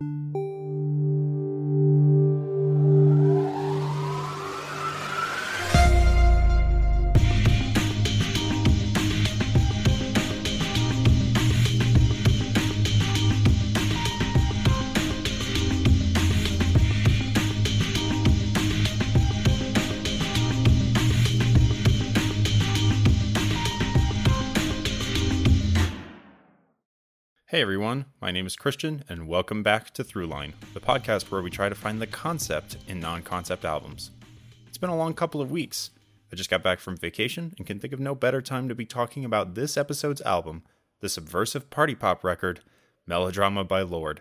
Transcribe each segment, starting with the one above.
Música Hey everyone, my name is Christian, and welcome back to Throughline, the podcast where we try to find the concept in non concept albums. It's been a long couple of weeks. I just got back from vacation and can think of no better time to be talking about this episode's album, the subversive party pop record, Melodrama by Lorde.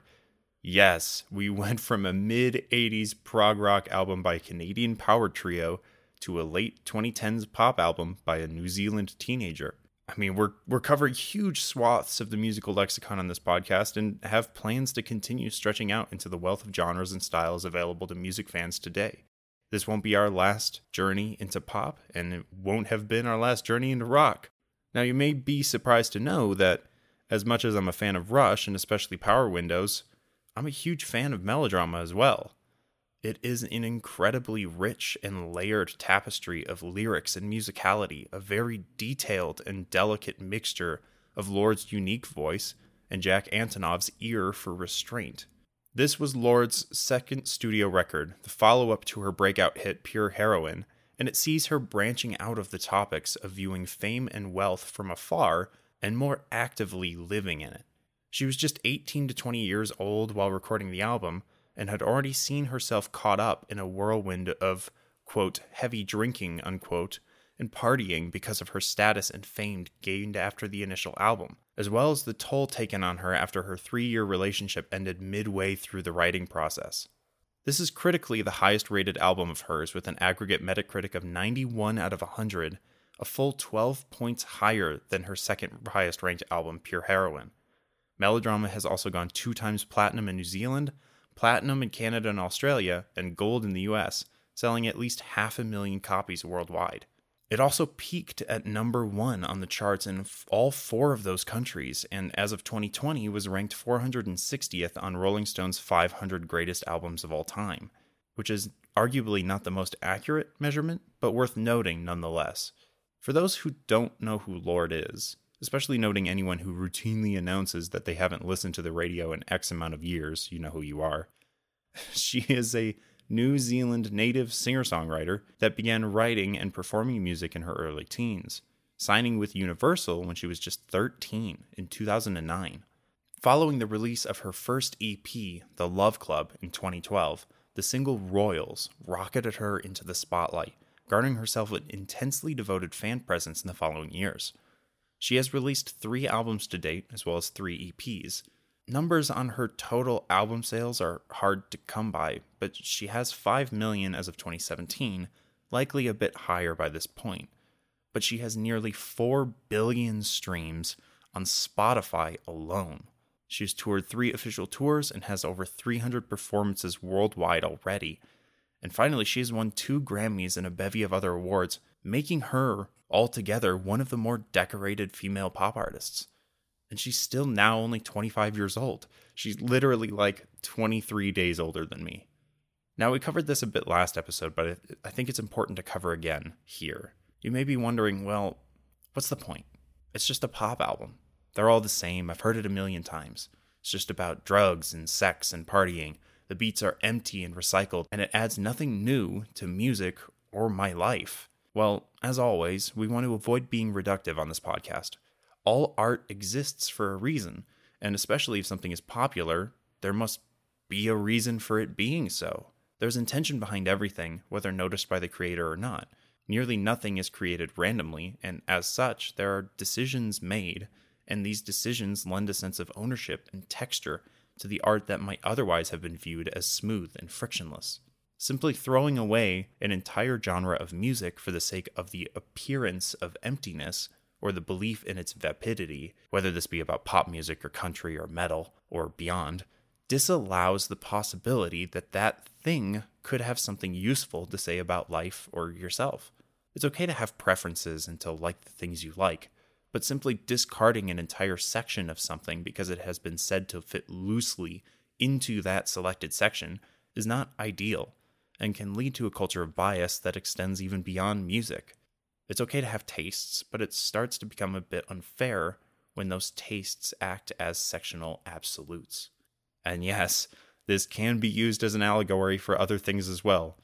Yes, we went from a mid 80s prog rock album by a Canadian power trio to a late 2010s pop album by a New Zealand teenager. I mean, we're we're covering huge swaths of the musical lexicon on this podcast and have plans to continue stretching out into the wealth of genres and styles available to music fans today. This won't be our last journey into pop, and it won't have been our last journey into rock. Now, you may be surprised to know that, as much as I'm a fan of Rush and especially Power Windows, I'm a huge fan of melodrama as well. It is an incredibly rich and layered tapestry of lyrics and musicality, a very detailed and delicate mixture of Lorde's unique voice and Jack Antonoff's ear for restraint. This was Lorde's second studio record, the follow up to her breakout hit Pure Heroine, and it sees her branching out of the topics of viewing fame and wealth from afar and more actively living in it. She was just 18 to 20 years old while recording the album, and had already seen herself caught up in a whirlwind of, quote, heavy drinking, unquote, and partying because of her status and fame gained after the initial album, as well as the toll taken on her after her three year relationship ended midway through the writing process. This is critically the highest rated album of hers, with an aggregate Metacritic of 91 out of 100, a full 12 points higher than her second highest ranked album, Pure Heroine. Melodrama has also gone two times platinum in New Zealand, platinum in Canada and Australia, and gold in the US, selling at least half a million copies worldwide. It also peaked at number one on the charts in all four of those countries, and as of 2020 was ranked 460th on Rolling Stone's 500 greatest albums of all time, which is arguably not the most accurate measurement, but worth noting nonetheless. For those who don't know who Lorde is, especially noting anyone who routinely announces that they haven't listened to the radio in X amount of years, you know who you are. She is a New Zealand native singer songwriter that began writing and performing music in her early teens, signing with Universal when she was just 13 in 2009. Following the release of her first EP, The Love Club, in 2012, the single Royals rocketed her into the spotlight, garnering herself an intensely devoted fan presence in the following years. She has released three albums to date, as well as three EPs. Numbers on her total album sales are hard to come by, but she has 5 million as of 2017, likely a bit higher by this point. But she has nearly 4 billion streams on Spotify alone. She's toured three official tours and has over 300 performances worldwide already. And finally, she has won two Grammys and a bevy of other awards, making her altogether one of the more decorated female pop artists. And she's still now only 25 years old. She's literally like 23 days older than me. Now, we covered this a bit last episode, but I think it's important to cover again here. You may be wondering, well, what's the point? It's just a pop album. They're all the same. I've heard it a million times. It's just about drugs and sex and partying. The beats are empty and recycled, and it adds nothing new to music or my life. Well, as always, we want to avoid being reductive on this podcast. All art exists for a reason, and especially if something is popular, there must be a reason for it being so. There's intention behind everything, whether noticed by the creator or not. Nearly nothing is created randomly, and as such, there are decisions made, and these decisions lend a sense of ownership and texture to the art that might otherwise have been viewed as smooth and frictionless. Simply throwing away an entire genre of music for the sake of the appearance of emptiness or the belief in its vapidity, whether this be about pop music or country or metal or beyond, disallows the possibility that that thing could have something useful to say about life or yourself. It's okay to have preferences and to like the things you like, but simply discarding an entire section of something because it has been said to fit loosely into that selected section is not ideal and can lead to a culture of bias that extends even beyond music. It's okay to have tastes, but it starts to become a bit unfair when those tastes act as sectional absolutes. And yes, this can be used as an allegory for other things as well.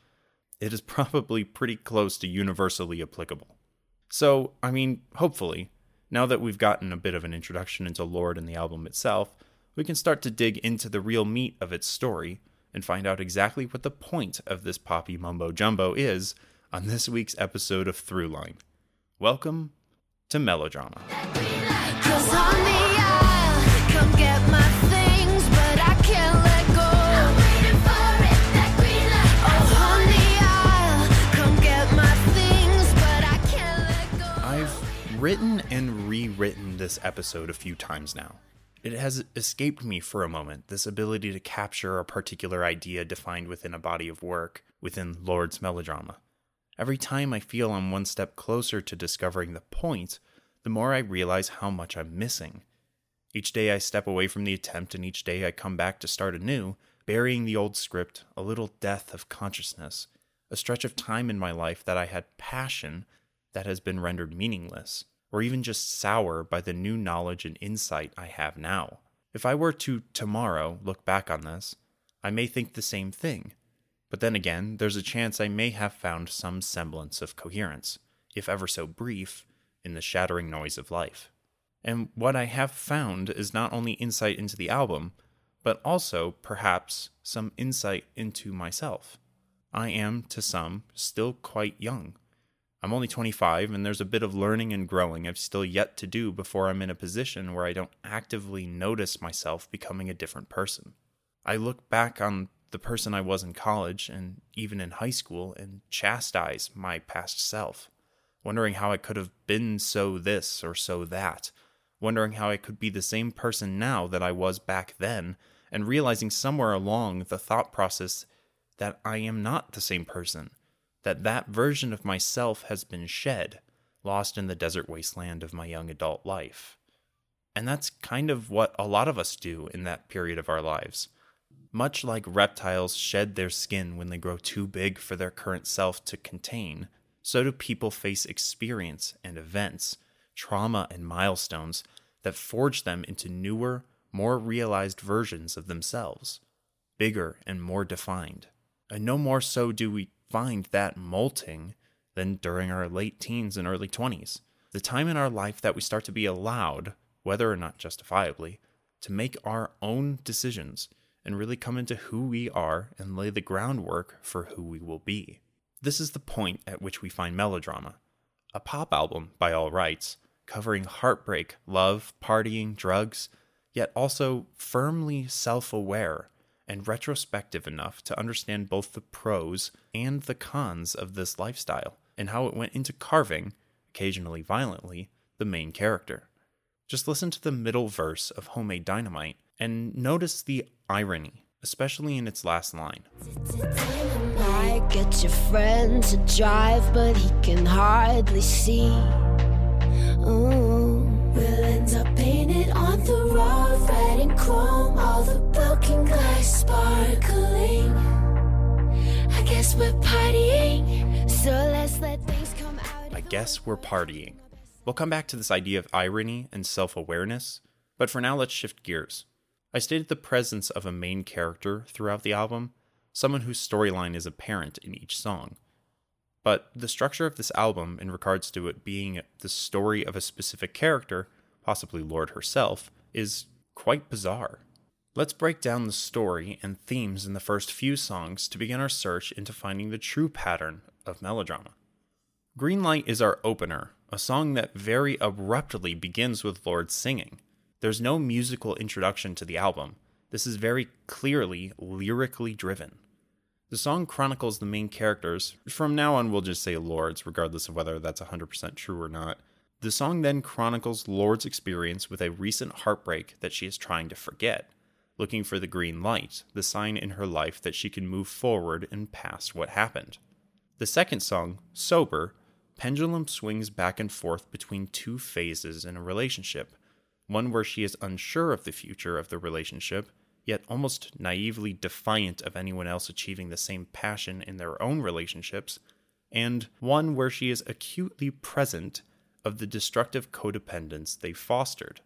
It is probably pretty close to universally applicable. So, I mean, hopefully, now that we've gotten a bit of an introduction into Lorde and the album itself, we can start to dig into the real meat of its story and find out exactly what the point of this poppy mumbo jumbo is on this week's episode of Throughline. Welcome to Melodrama. I've written and rewritten this episode a few times now. It has escaped me for a moment, this ability to capture a particular idea defined within a body of work, within Lorde's melodrama. Every time I feel I'm one step closer to discovering the point, the more I realize how much I'm missing. Each day I step away from the attempt, and each day I come back to start anew, burying the old script, a little death of consciousness, a stretch of time in my life that I had passion that has been rendered meaningless, or even just sour by the new knowledge and insight I have now. If I were to tomorrow look back on this, I may think the same thing. But then again, there's a chance I may have found some semblance of coherence, if ever so brief, in the shattering noise of life. And what I have found is not only insight into the album, but also, perhaps, some insight into myself. I am, to some, still quite young, I'm only 25, and there's a bit of learning and growing I've still yet to do before I'm in a position where I don't actively notice myself becoming a different person. I look back on the person I was in college and even in high school and chastise my past self, wondering how I could have been so this or so that, wondering how I could be the same person now that I was back then, and realizing somewhere along the thought process that I am not the same person that that version of myself has been shed, lost in the desert wasteland of my young adult life. And that's kind of what a lot of us do in that period of our lives. Much like reptiles shed their skin when they grow too big for their current self to contain, so do people face experience and events, trauma and milestones that forge them into newer, more realized versions of themselves, bigger and more defined. And no more so do we find that molting than during our late teens and early 20s. The time in our life that we start to be allowed, whether or not justifiably, to make our own decisions and really come into who we are and lay the groundwork for who we will be. This is the point at which we find melodrama. A pop album, by all rights, covering heartbreak, love, partying, drugs, yet also firmly self aware and retrospective enough to understand both the pros and the cons of this lifestyle and how it went into carving, occasionally violently, the main character. Just listen to the middle verse of Homemade Dynamite and notice the irony, especially in its last line. I get your friend to drive, but he can hardly see. Ooh. Guess we're partying, so let's let things come out. I guess we're partying. We'll come back to this idea of irony and self awareness, but for now, let's shift gears. I stated the presence of a main character throughout the album, someone whose storyline is apparent in each song. But the structure of this album, in regards to it being the story of a specific character, possibly Lorde herself, is quite bizarre. Let's break down the story and themes in the first few songs to begin our search into finding the true pattern of melodrama. Green Light is our opener, a song that very abruptly begins with Lorde singing. There's no musical introduction to the album. This is very clearly lyrically driven. The song chronicles the main characters. From now on, we'll just say Lorde's, regardless of whether that's 100% true or not. The song then chronicles Lorde's experience with a recent heartbreak that she is trying to forget, looking for the green light, the sign in her life that she can move forward and past what happened. The second song, Sober, pendulum swings back and forth between two phases in a relationship one where she is unsure of the future of the relationship, yet almost naively defiant of anyone else achieving the same passion in their own relationships, and one where she is acutely present of the destructive codependence they fostered.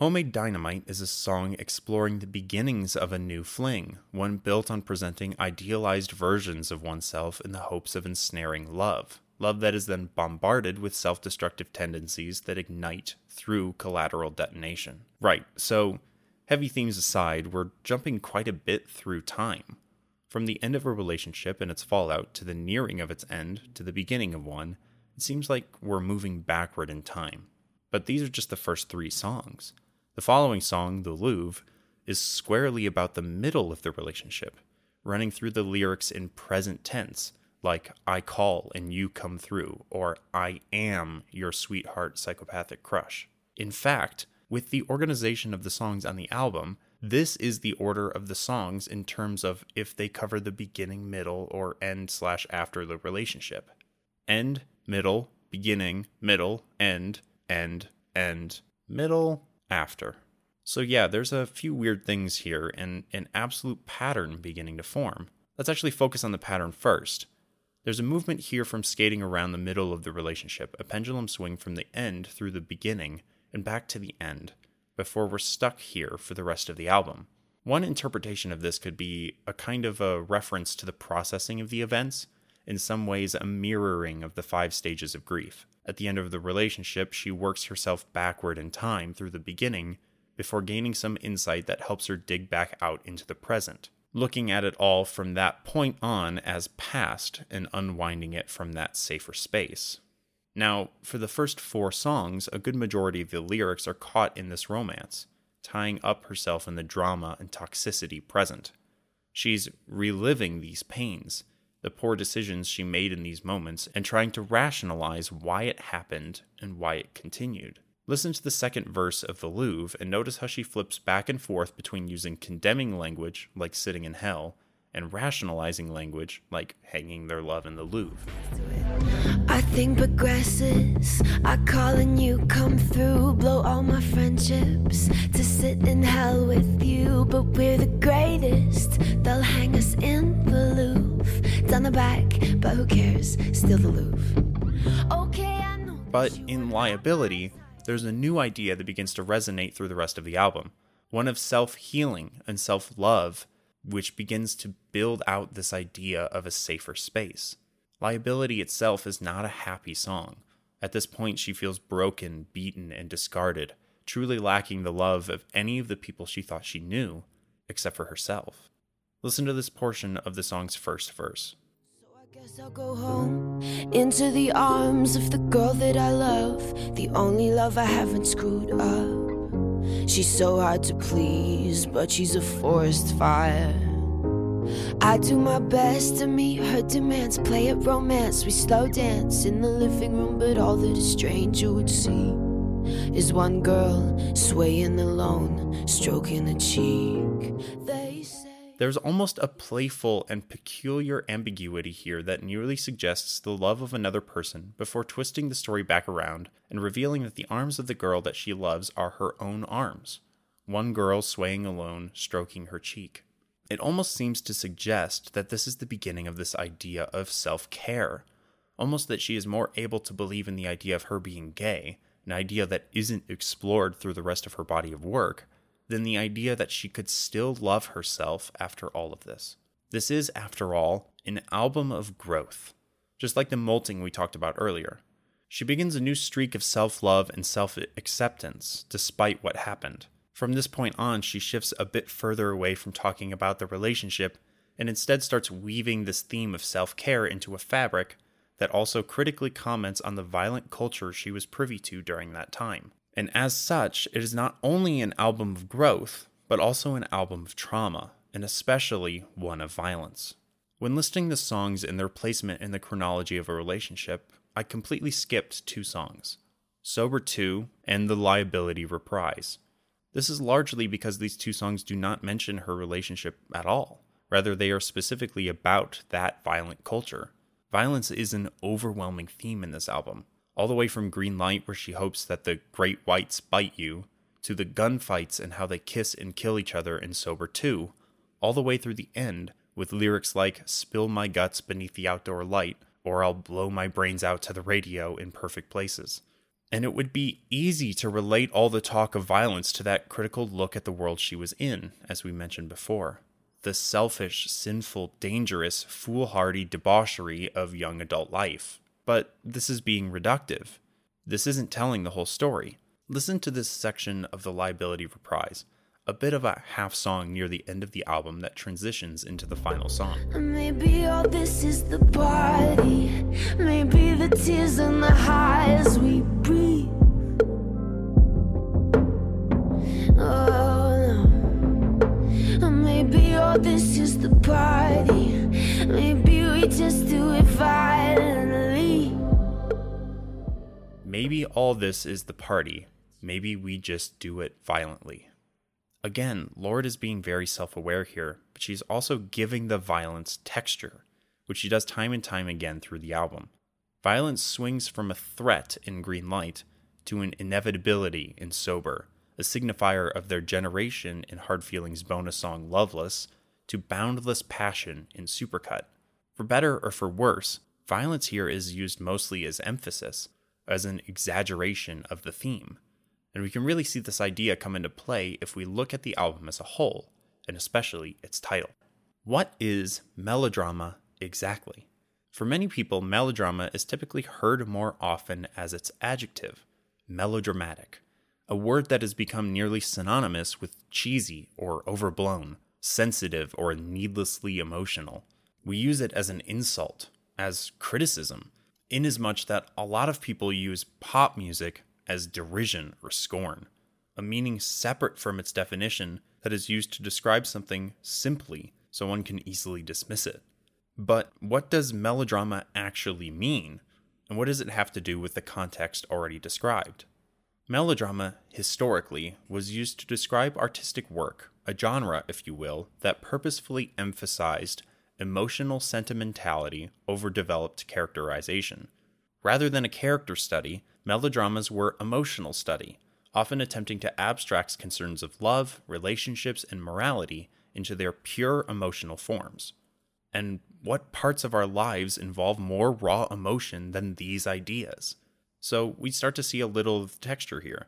Homemade Dynamite is a song exploring the beginnings of a new fling, one built on presenting idealized versions of oneself in the hopes of ensnaring love love that is then bombarded with self destructive tendencies that ignite through collateral detonation. Right, so heavy themes aside, we're jumping quite a bit through time. From the end of a relationship and its fallout to the nearing of its end to the beginning of one, it seems like we're moving backward in time. But these are just the first three songs. The following song, The Louvre, is squarely about the middle of the relationship, running through the lyrics in present tense like I call and you come through, or I am your sweetheart psychopathic crush. In fact, with the organization of the songs on the album, this is the order of the songs in terms of if they cover the beginning, middle, or end slash after the relationship. End, middle, beginning, middle, end, end, end, middle, after. So yeah, there's a few weird things here and an absolute pattern beginning to form. Let's actually focus on the pattern first. There's a movement here from skating around the middle of the relationship, a pendulum swing from the end through the beginning and back to the end, before we're stuck here for the rest of the album. One interpretation of this could be a kind of a reference to the processing of the events, in some ways, a mirroring of the five stages of grief. At the end of the relationship, she works herself backward in time through the beginning before gaining some insight that helps her dig back out into the present looking at it all from that point on as past and unwinding it from that safer space. Now, for the first four songs, a good majority of the lyrics are caught in this romance, tying up herself in the drama and toxicity present. She's reliving these pains, the poor decisions she made in these moments, and trying to rationalize why it happened and why it continued. Listen to the second verse of The Louvre and notice how she flips back and forth between using condemning language, like sitting in hell, and rationalizing language, like hanging their love in the Louvre. I think progresses. I call and you come through, blow all my friendships to sit in hell with you. But we're the greatest. They'll hang us in the Louvre, down the back, but who cares? Still the Louvre. Okay, I know. But in liability, there's a new idea that begins to resonate through the rest of the album one of self healing and self love, which begins to build out this idea of a safer space. Liability itself is not a happy song. At this point, she feels broken, beaten, and discarded, truly lacking the love of any of the people she thought she knew, except for herself. Listen to this portion of the song's first verse. Guess I'll go home into the arms of the girl that I love, the only love I haven't screwed up. She's so hard to please, but she's a forest fire. I do my best to meet her demands, play at romance. We slow dance in the living room, but all that a stranger would see is one girl swaying alone, stroking a cheek. They. There's almost a playful and peculiar ambiguity here that nearly suggests the love of another person before twisting the story back around and revealing that the arms of the girl that she loves are her own arms. One girl swaying alone, stroking her cheek. It almost seems to suggest that this is the beginning of this idea of self care, almost that she is more able to believe in the idea of her being gay, an idea that isn't explored through the rest of her body of work, than the idea that she could still love herself after all of this. This is, after all, an album of growth, just like the molting we talked about earlier. She begins a new streak of self love and self acceptance despite what happened. From this point on, she shifts a bit further away from talking about the relationship and instead starts weaving this theme of self care into a fabric that also critically comments on the violent culture she was privy to during that time. And as such, it is not only an album of growth, but also an album of trauma, and especially one of violence. When listing the songs and their placement in the chronology of a relationship, I completely skipped two songs Sober 2 and The Liability Reprise. This is largely because these two songs do not mention her relationship at all. Rather, they are specifically about that violent culture. Violence is an overwhelming theme in this album, all the way from Green Light, where she hopes that the great whites bite you, to the gunfights and how they kiss and kill each other in Sober 2, all the way through the end, with lyrics like Spill my guts beneath the outdoor light, or I'll blow my brains out to the radio in perfect places. And it would be easy to relate all the talk of violence to that critical look at the world she was in, as we mentioned before the selfish, sinful, dangerous, foolhardy debauchery of young adult life. But this is being reductive. This isn't telling the whole story. Listen to this section of the liability reprise, a bit of a half song near the end of the album that transitions into the final song. Maybe all this is the party. Maybe the tears and the highs we breathe. Oh no. Maybe all this is the party. Maybe we just do it violently. Maybe all this is the party. Maybe we just do it violently. Again, Lorde is being very self aware here, but she's also giving the violence texture, which she does time and time again through the album. Violence swings from a threat in Green Light to an inevitability in Sober, a signifier of their generation in Hard Feelings' bonus song Loveless, to boundless passion in Supercut. For better or for worse, violence here is used mostly as emphasis, as an exaggeration of the theme. And we can really see this idea come into play if we look at the album as a whole, and especially its title. What is melodrama exactly? For many people, melodrama is typically heard more often as its adjective, melodramatic, a word that has become nearly synonymous with cheesy or overblown, sensitive or needlessly emotional. We use it as an insult, as criticism, inasmuch that a lot of people use pop music as derision or scorn, a meaning separate from its definition that is used to describe something simply so one can easily dismiss it. But what does melodrama actually mean, and what does it have to do with the context already described? Melodrama, historically, was used to describe artistic work, a genre, if you will, that purposefully emphasized emotional sentimentality over developed characterization. Rather than a character study, melodramas were emotional study, often attempting to abstract concerns of love, relationships, and morality into their pure emotional forms. And what parts of our lives involve more raw emotion than these ideas? So we start to see a little of the texture here.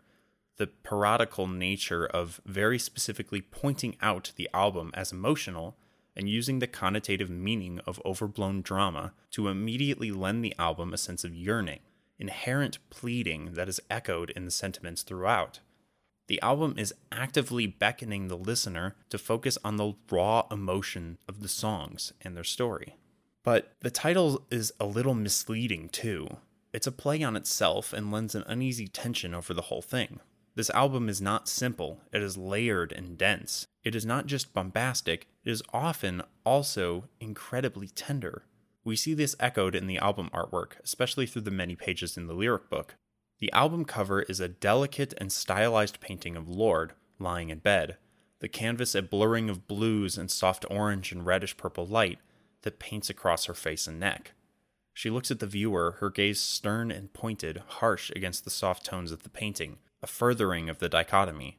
The parodical nature of very specifically pointing out the album as emotional and using the connotative meaning of overblown drama to immediately lend the album a sense of yearning, inherent pleading that is echoed in the sentiments throughout. The album is actively beckoning the listener to focus on the raw emotion of the songs and their story. But the title is a little misleading too. It's a play on itself and lends an uneasy tension over the whole thing. This album is not simple, it is layered and dense. It is not just bombastic, it is often also incredibly tender. We see this echoed in the album artwork, especially through the many pages in the lyric book. The album cover is a delicate and stylized painting of Lorde lying in bed, the canvas a blurring of blues and soft orange and reddish purple light that paints across her face and neck. She looks at the viewer, her gaze stern and pointed, harsh against the soft tones of the painting, a furthering of the dichotomy.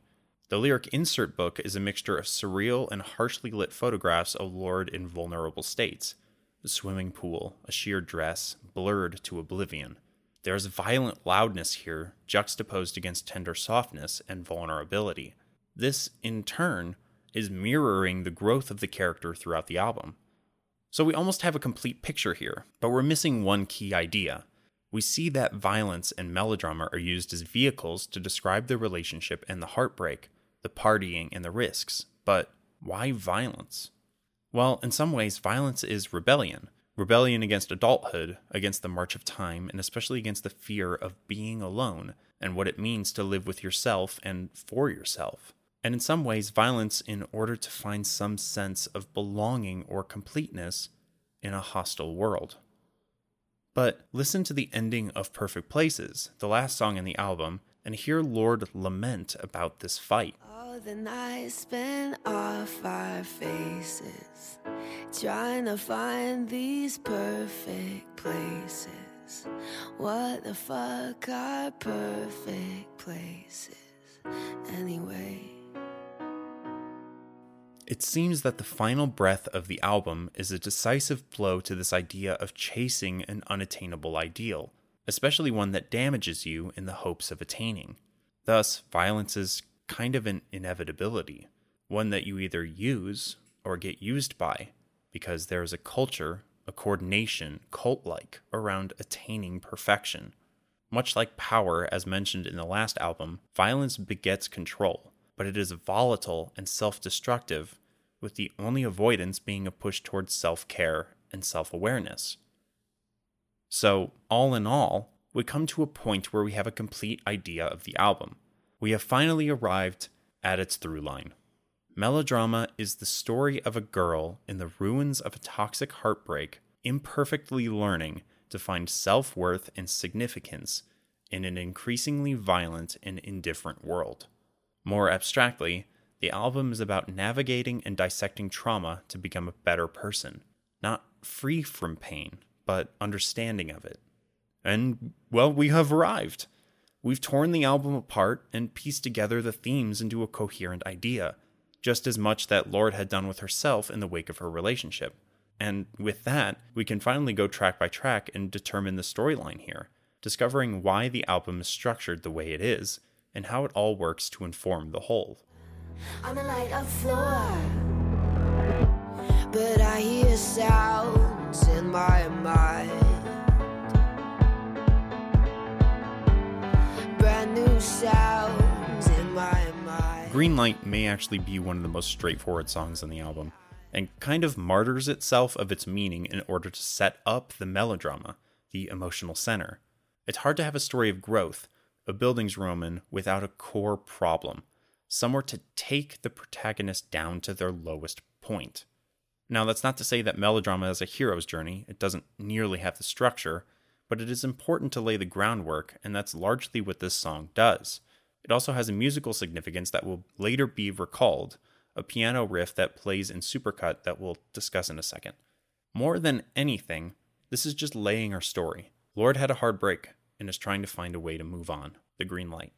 The lyric insert book is a mixture of surreal and harshly lit photographs of Lorde in vulnerable states. a swimming pool, a sheer dress, blurred to oblivion. There is violent loudness here, juxtaposed against tender softness and vulnerability. This, in turn, is mirroring the growth of the character throughout the album. So we almost have a complete picture here, but we're missing one key idea. We see that violence and melodrama are used as vehicles to describe the relationship and the heartbreak, the partying and the risks. But why violence? Well, in some ways, violence is rebellion. Rebellion against adulthood, against the march of time, and especially against the fear of being alone and what it means to live with yourself and for yourself and in some ways, violence in order to find some sense of belonging or completeness in a hostile world. But listen to the ending of Perfect Places, the last song in the album, and hear Lorde lament about this fight. All the nights spent off our faces, trying to find these perfect places. What the fuck are perfect places anyway? It seems that the final breath of the album is a decisive blow to this idea of chasing an unattainable ideal, especially one that damages you in the hopes of attaining. Thus, violence is kind of an inevitability, one that you either use or get used by, because there is a culture, a coordination, cult like, around attaining perfection. Much like power, as mentioned in the last album, violence begets control but it is volatile and self destructive, with the only avoidance being a push towards self care and self awareness. So, all in all, we come to a point where we have a complete idea of the album. We have finally arrived at its through line. Melodrama is the story of a girl in the ruins of a toxic heartbreak, imperfectly learning to find self worth and significance in an increasingly violent and indifferent world. More abstractly, the album is about navigating and dissecting trauma to become a better person, not free from pain, but understanding of it. And, well, we have arrived. We've torn the album apart and pieced together the themes into a coherent idea, just as much that Lorde had done with herself in the wake of her relationship. And with that, we can finally go track by track and determine the storyline here, discovering why the album is structured the way it is and how it all works to inform the whole. On the light of floor, but I hear sounds in my mind. Brand new sounds in my mind. Green Light may actually be one of the most straightforward songs on the album, and kind of martyrs itself of its meaning in order to set up the melodrama, the emotional center. It's hard to have a story of growth a bildungsroman without a core problem, somewhere to take the protagonist down to their lowest point. Now, that's not to say that melodrama is a hero's journey, it doesn't nearly have the structure, but it is important to lay the groundwork, and that's largely what this song does. It also has a musical significance that will later be recalled, a piano riff that plays in supercut that we'll discuss in a second. More than anything, this is just laying our story. Lorde had a hard break, and is trying to find a way to move on, the green light.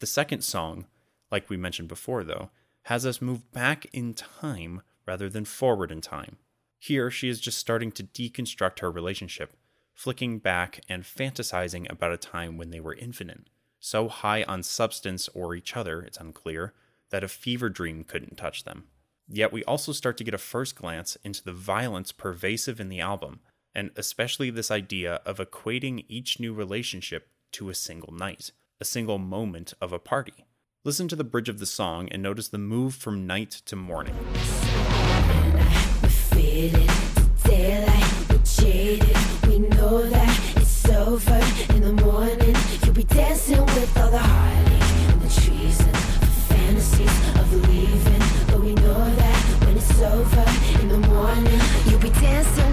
The second song, like we mentioned before though, has us move back in time rather than forward in time. Here, she is just starting to deconstruct her relationship, flicking back and fantasizing about a time when they were infinite, so high on substance or each other, it's unclear, that a fever dream couldn't touch them. Yet we also start to get a first glance into the violence pervasive in the album and especially this idea of equating each new relationship to a single night, a single moment of a party. Listen to the bridge of the song and notice the move from night to morning. Morning.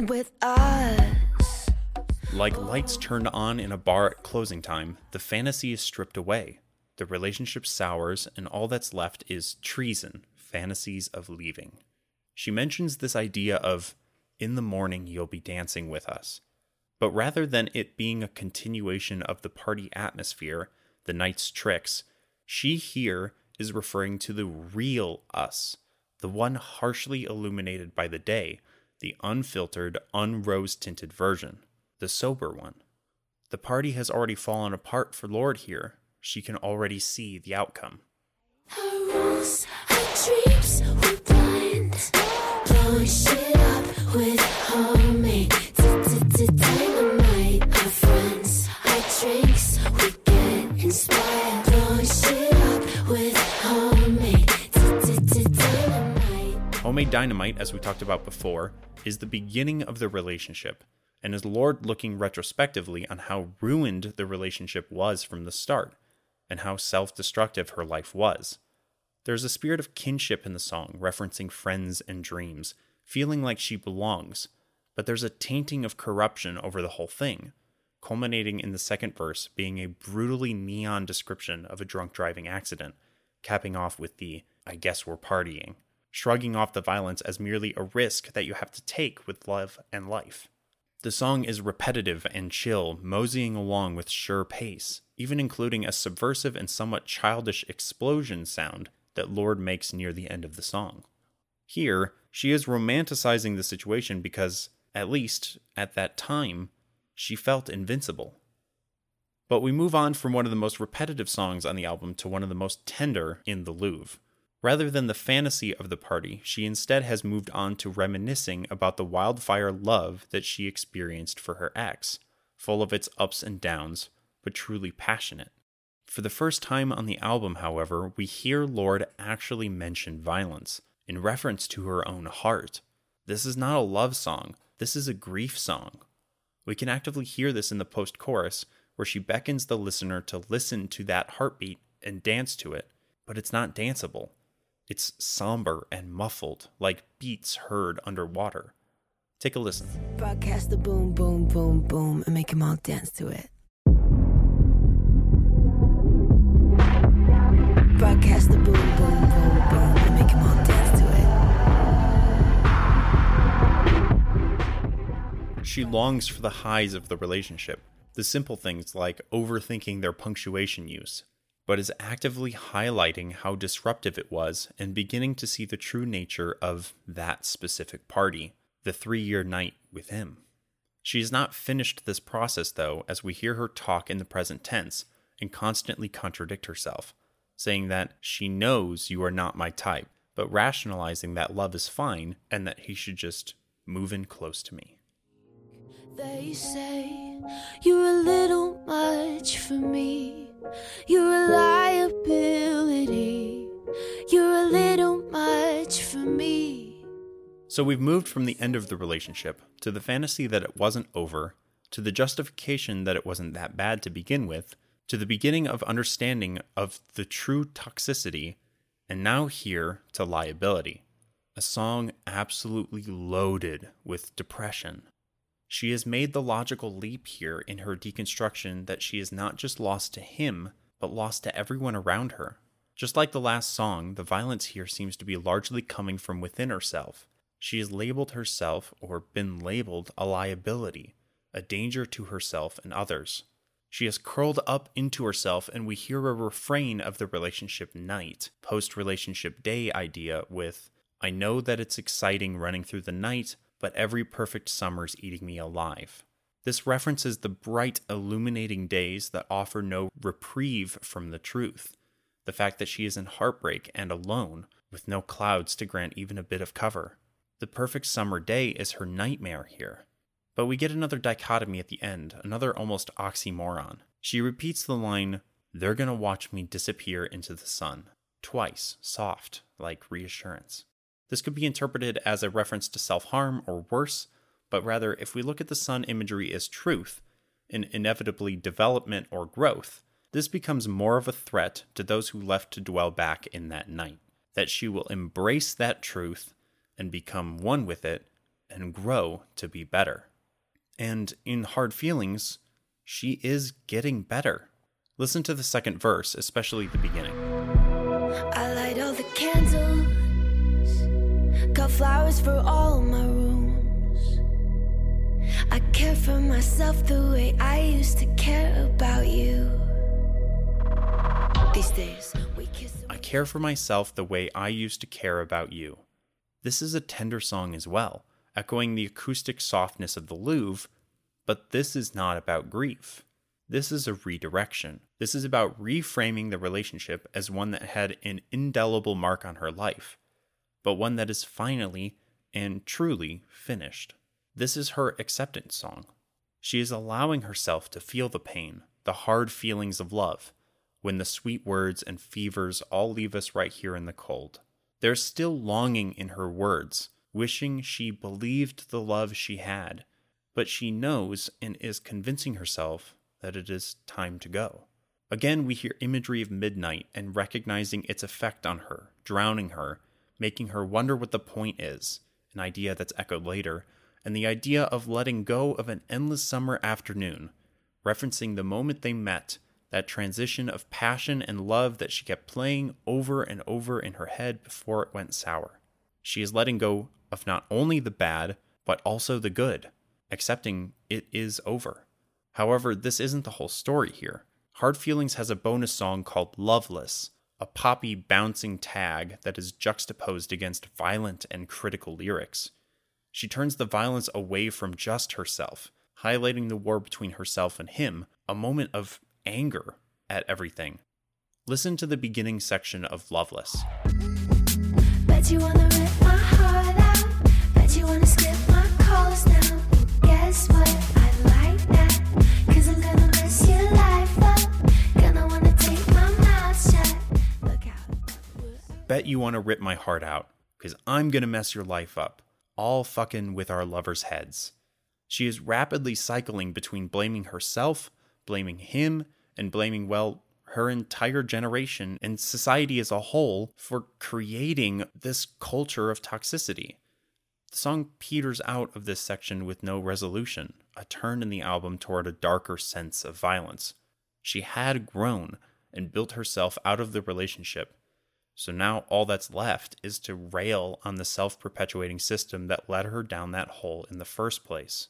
With us. Like lights turned on in a bar at closing time, the fantasy is stripped away. The relationship sours, and all that's left is treason, fantasies of leaving. She mentions this idea of, in the morning you'll be dancing with us. But rather than it being a continuation of the party atmosphere, the night's tricks, she here is referring to the real us, the one harshly illuminated by the day, the unfiltered, unrose tinted version, the sober one. The party has already fallen apart for Lorde here. She can already see the outcome. candles, our dreams were blind. Blowing shit up with homemade dynamite. Our friends, our drinks, we get inspired. Homemade dynamite, as we talked about before, is the beginning of the relationship, and is Lorde looking retrospectively on how ruined the relationship was from the start, and how self destructive her life was. There's a spirit of kinship in the song, referencing friends and dreams, feeling like she belongs, but there's a tainting of corruption over the whole thing, culminating in the second verse being a brutally neon description of a drunk driving accident, capping off with the, I guess we're partying, shrugging off the violence as merely a risk that you have to take with love and life. The song is repetitive and chill, moseying along with sure pace, even including a subversive and somewhat childish explosion sound that Lorde makes near the end of the song. Here, she is romanticizing the situation because, at least at that time, she felt invincible. But we move on from one of the most repetitive songs on the album to one of the most tender in the Louvre. Rather than the fantasy of the party, she instead has moved on to reminiscing about the wildfire love that she experienced for her ex, full of its ups and downs, but truly passionate. For the first time on the album, however, we hear Lorde actually mention violence, in reference to her own heart. This is not a love song, this is a grief song. We can actively hear this in the post chorus, where she beckons the listener to listen to that heartbeat and dance to it, but it's not danceable. It's somber and muffled, like beats heard underwater. Take a listen. Broadcast the boom, boom, boom, boom, and make them all dance to it. Broadcast the boom, boom, boom, boom, and make them all dance to it. She longs for the highs of the relationship, the simple things like overthinking their punctuation use, but is actively highlighting how disruptive it was and beginning to see the true nature of that specific party, the three year night with him. She has not finished this process, though, as we hear her talk in the present tense and constantly contradict herself, saying that she knows you are not my type, but rationalizing that love is fine and that he should just move in close to me. They say you're a little much for me. You're a liability. You're a little much for me. So we've moved from the end of the relationship to the fantasy that it wasn't over, to the justification that it wasn't that bad to begin with, to the beginning of understanding of the true toxicity, and now here to liability. A song absolutely loaded with depression. She has made the logical leap here in her deconstruction that she is not just lost to him, but lost to everyone around her. Just like the last song, the violence here seems to be largely coming from within herself. She has labeled herself, or been labeled, a liability, a danger to herself and others. She has curled up into herself, and we hear a refrain of the relationship night, post relationship day idea with, I know that it's exciting running through the night, but every perfect summer's eating me alive. This references the bright, illuminating days that offer no reprieve from the truth. The fact that she is in heartbreak and alone, with no clouds to grant even a bit of cover. The perfect summer day is her nightmare here. But we get another dichotomy at the end, another almost oxymoron. She repeats the line, They're gonna watch me disappear into the sun, twice, soft, like reassurance. This could be interpreted as a reference to self harm or worse, but rather, if we look at the sun imagery as truth, and inevitably development or growth, this becomes more of a threat to those who left to dwell back in that night. That she will embrace that truth and become one with it and grow to be better. And in hard feelings, she is getting better. Listen to the second verse, especially the beginning. Flowers for all my rooms. I care for myself the way I used to care about you. These days, we kiss. I care for myself the way I used to care about you. This is a tender song as well, echoing the acoustic softness of the Louvre, but this is not about grief. This is a redirection. This is about reframing the relationship as one that had an indelible mark on her life, but one that is finally and truly finished. This is her acceptance song. She is allowing herself to feel the pain, the hard feelings of love, when the sweet words and fevers all leave us right here in the cold. There's still longing in her words, wishing she believed the love she had, but she knows and is convincing herself that it is time to go. Again, we hear imagery of midnight and recognizing its effect on her, drowning her, making her wonder what the point is, an idea that's echoed later, and the idea of letting go of an endless summer afternoon, referencing the moment they met, that transition of passion and love that she kept playing over and over in her head before it went sour. She is letting go of not only the bad, but also the good, accepting it is over. However, this isn't the whole story here. Hard Feelings has a bonus song called Loveless, a poppy bouncing tag that is juxtaposed against violent and critical lyrics. She turns the violence away from just herself, highlighting the war between herself and him, a moment of anger at everything. Listen to the beginning section of Loveless. Bet you want to rip my heart out, because I'm going to mess your life up, all fucking with our lovers' heads. She is rapidly cycling between blaming herself, blaming him, and blaming, well, her entire generation and society as a whole for creating this culture of toxicity. The song peters out of this section with no resolution, a turn in the album toward a darker sense of violence. She had grown and built herself out of the relationship. So now all that's left is to rail on the self perpetuating system that led her down that hole in the first place.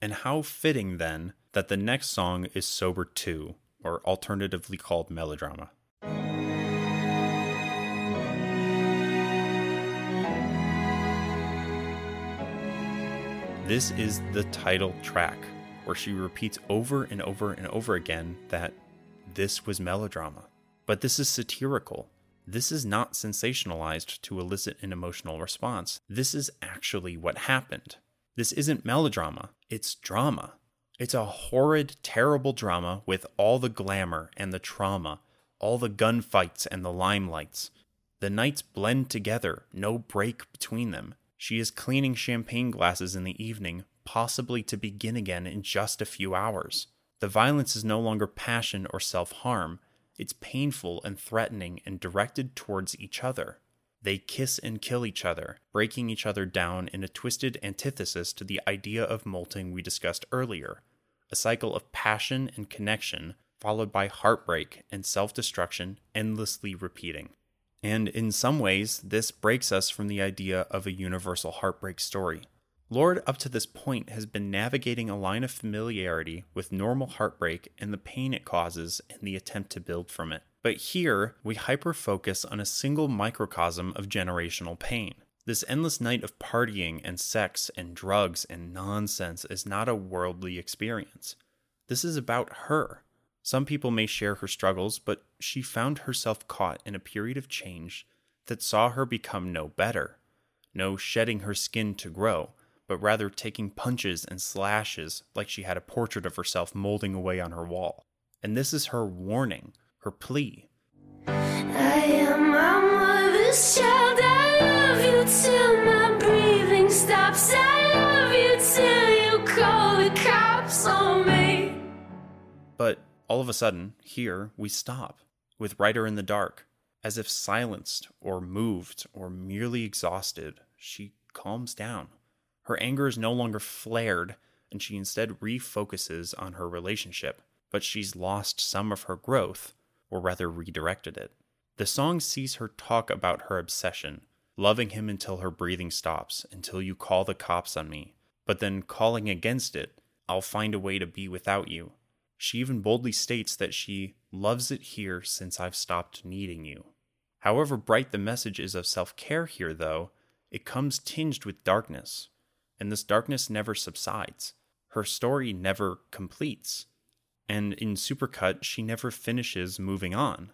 And how fitting then that the next song is Sober 2, or alternatively called Melodrama. This is the title track, where she repeats over and over and over again that this was melodrama. But this is satirical. This is not sensationalized to elicit an emotional response. This is actually what happened. This isn't melodrama, it's drama. It's a horrid, terrible drama with all the glamour and the trauma, all the gunfights and the limelights. The nights blend together, no break between them. She is cleaning champagne glasses in the evening, possibly to begin again in just a few hours. The violence is no longer passion or self harm, it's painful and threatening and directed towards each other. They kiss and kill each other, breaking each other down in a twisted antithesis to the idea of molting we discussed earlier a cycle of passion and connection, followed by heartbreak and self destruction, endlessly repeating. And in some ways, this breaks us from the idea of a universal heartbreak story. Lorde, up to this point, has been navigating a line of familiarity with normal heartbreak and the pain it causes in the attempt to build from it. But here, we hyper focus on a single microcosm of generational pain. This endless night of partying and sex and drugs and nonsense is not a worldly experience. This is about her. Some people may share her struggles, but she found herself caught in a period of change that saw her become no better. No shedding her skin to grow, but rather taking punches and slashes like she had a portrait of herself molding away on her wall. And this is her warning, her plea. I am my mother's child. I love you till my breathing stops. I love you till you call the cops on me. But all of a sudden, here we stop, with Writer in the dark. As if silenced or moved or merely exhausted, she calms down. Her anger is no longer flared, and she instead refocuses on her relationship, but she's lost some of her growth, or rather redirected it. The song sees her talk about her obsession, loving him until her breathing stops, until you call the cops on me, but then calling against it, I'll find a way to be without you. She even boldly states that she loves it here since I've stopped needing you. However bright the message is of self care here, though, it comes tinged with darkness, and this darkness never subsides. Her story never completes. and in Supercut, she never finishes moving on.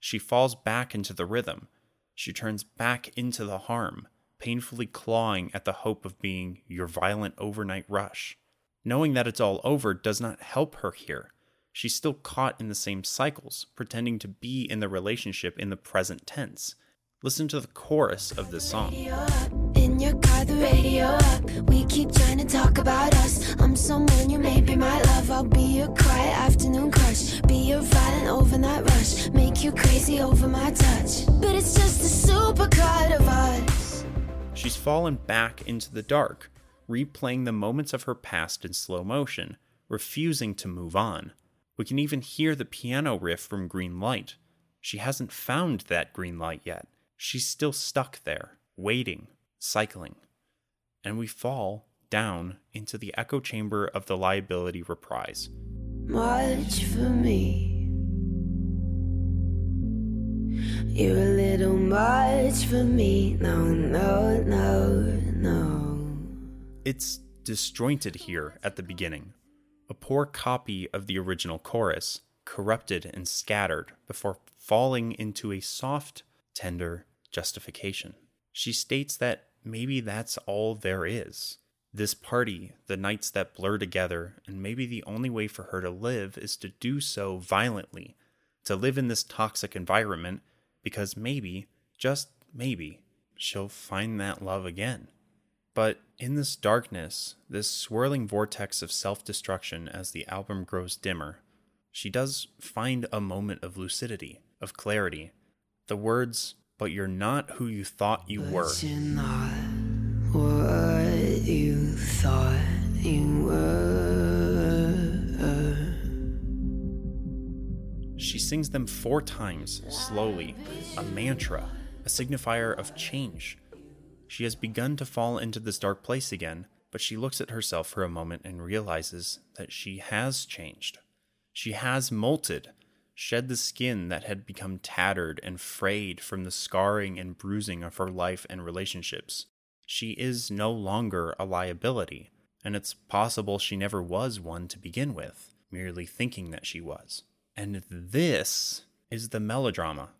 She falls back into the rhythm. She turns back into the harm, painfully clawing at the hope of being your violent overnight rush. Knowing that it's all over does not help her here. She's still caught in the same cycles, pretending to be in the relationship in the present tense. Listen to the chorus of this song. Radio up. We keep trying to talk about us. I'm someone you may be my love. I'll be your quiet afternoon crush. Be your violent overnight rush. Make you crazy over my touch. But it's just a supercut of us. She's fallen back into the dark, replaying the moments of her past in slow motion, refusing to move on. We can even hear the piano riff from Green Light. She hasn't found that green light yet. She's still stuck there, waiting, cycling. And we fall down into the echo chamber of the liability reprise. Much for me. You're a little much for me. No, no, no, no. It's disjointed here at the beginning, a poor copy of the original chorus, corrupted and scattered before falling into a soft, tender justification. She states that maybe that's all there is. This party, the nights that blur together, and maybe the only way for her to live is to do so violently, to live in this toxic environment, because maybe, just maybe, she'll find that love again. But in this darkness, this swirling vortex of self destruction as the album grows dimmer, she does find a moment of lucidity, of clarity. The words, but you're not who you thought you were. You're not what you thought you were. She sings them four times, slowly, a mantra, a signifier of change. She has begun to fall into this dark place again, but she looks at herself for a moment and realizes that she has changed. She has molted, shed the skin that had become tattered and frayed from the scarring and bruising of her life and relationships. She is no longer a liability, and it's possible she never was one to begin with, merely thinking that she was. And this is the melodrama.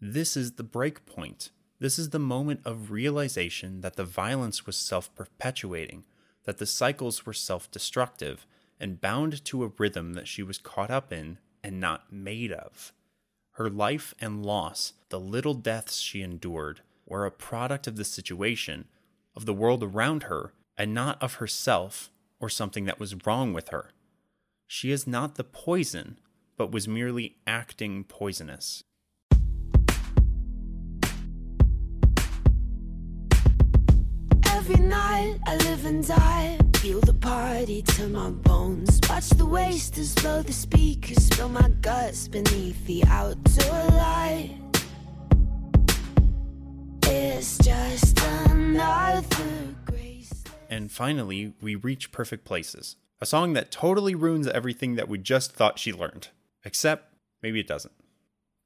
This is the break point. This is the moment of realization that the violence was self perpetuating, that the cycles were self destructive, and bound to a rhythm that she was caught up in and not made of. Her life and loss, the little deaths she endured, were a product of the situation, of the world around her, and not of herself or something that was wrong with her. She is not the poison, but was merely acting poisonous. Every night I live and die. Feel the party to my bones. Watch the wasters blow the speakers. Spill my guts beneath the outdoor light. It's just another grace. And finally, we reach Perfect Places, a song that totally ruins everything that we just thought she learned. Except, maybe it doesn't.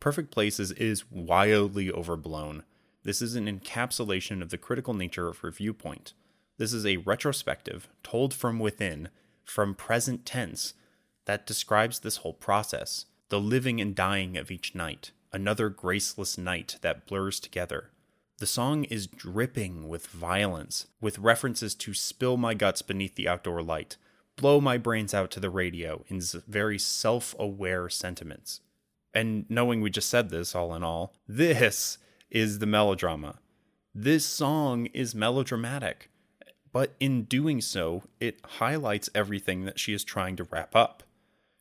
Perfect Places is wildly overblown. This is an encapsulation of the critical nature of her viewpoint. This is a retrospective, told from within, from present tense, that describes this whole process the living and dying of each night, another graceless night that blurs together. The song is dripping with violence, with references to spill my guts beneath the outdoor light, blow my brains out to the radio in very self aware sentiments. And knowing we just said this all in all, this is the melodrama. This song is melodramatic, but in doing so, it highlights everything that she is trying to wrap up.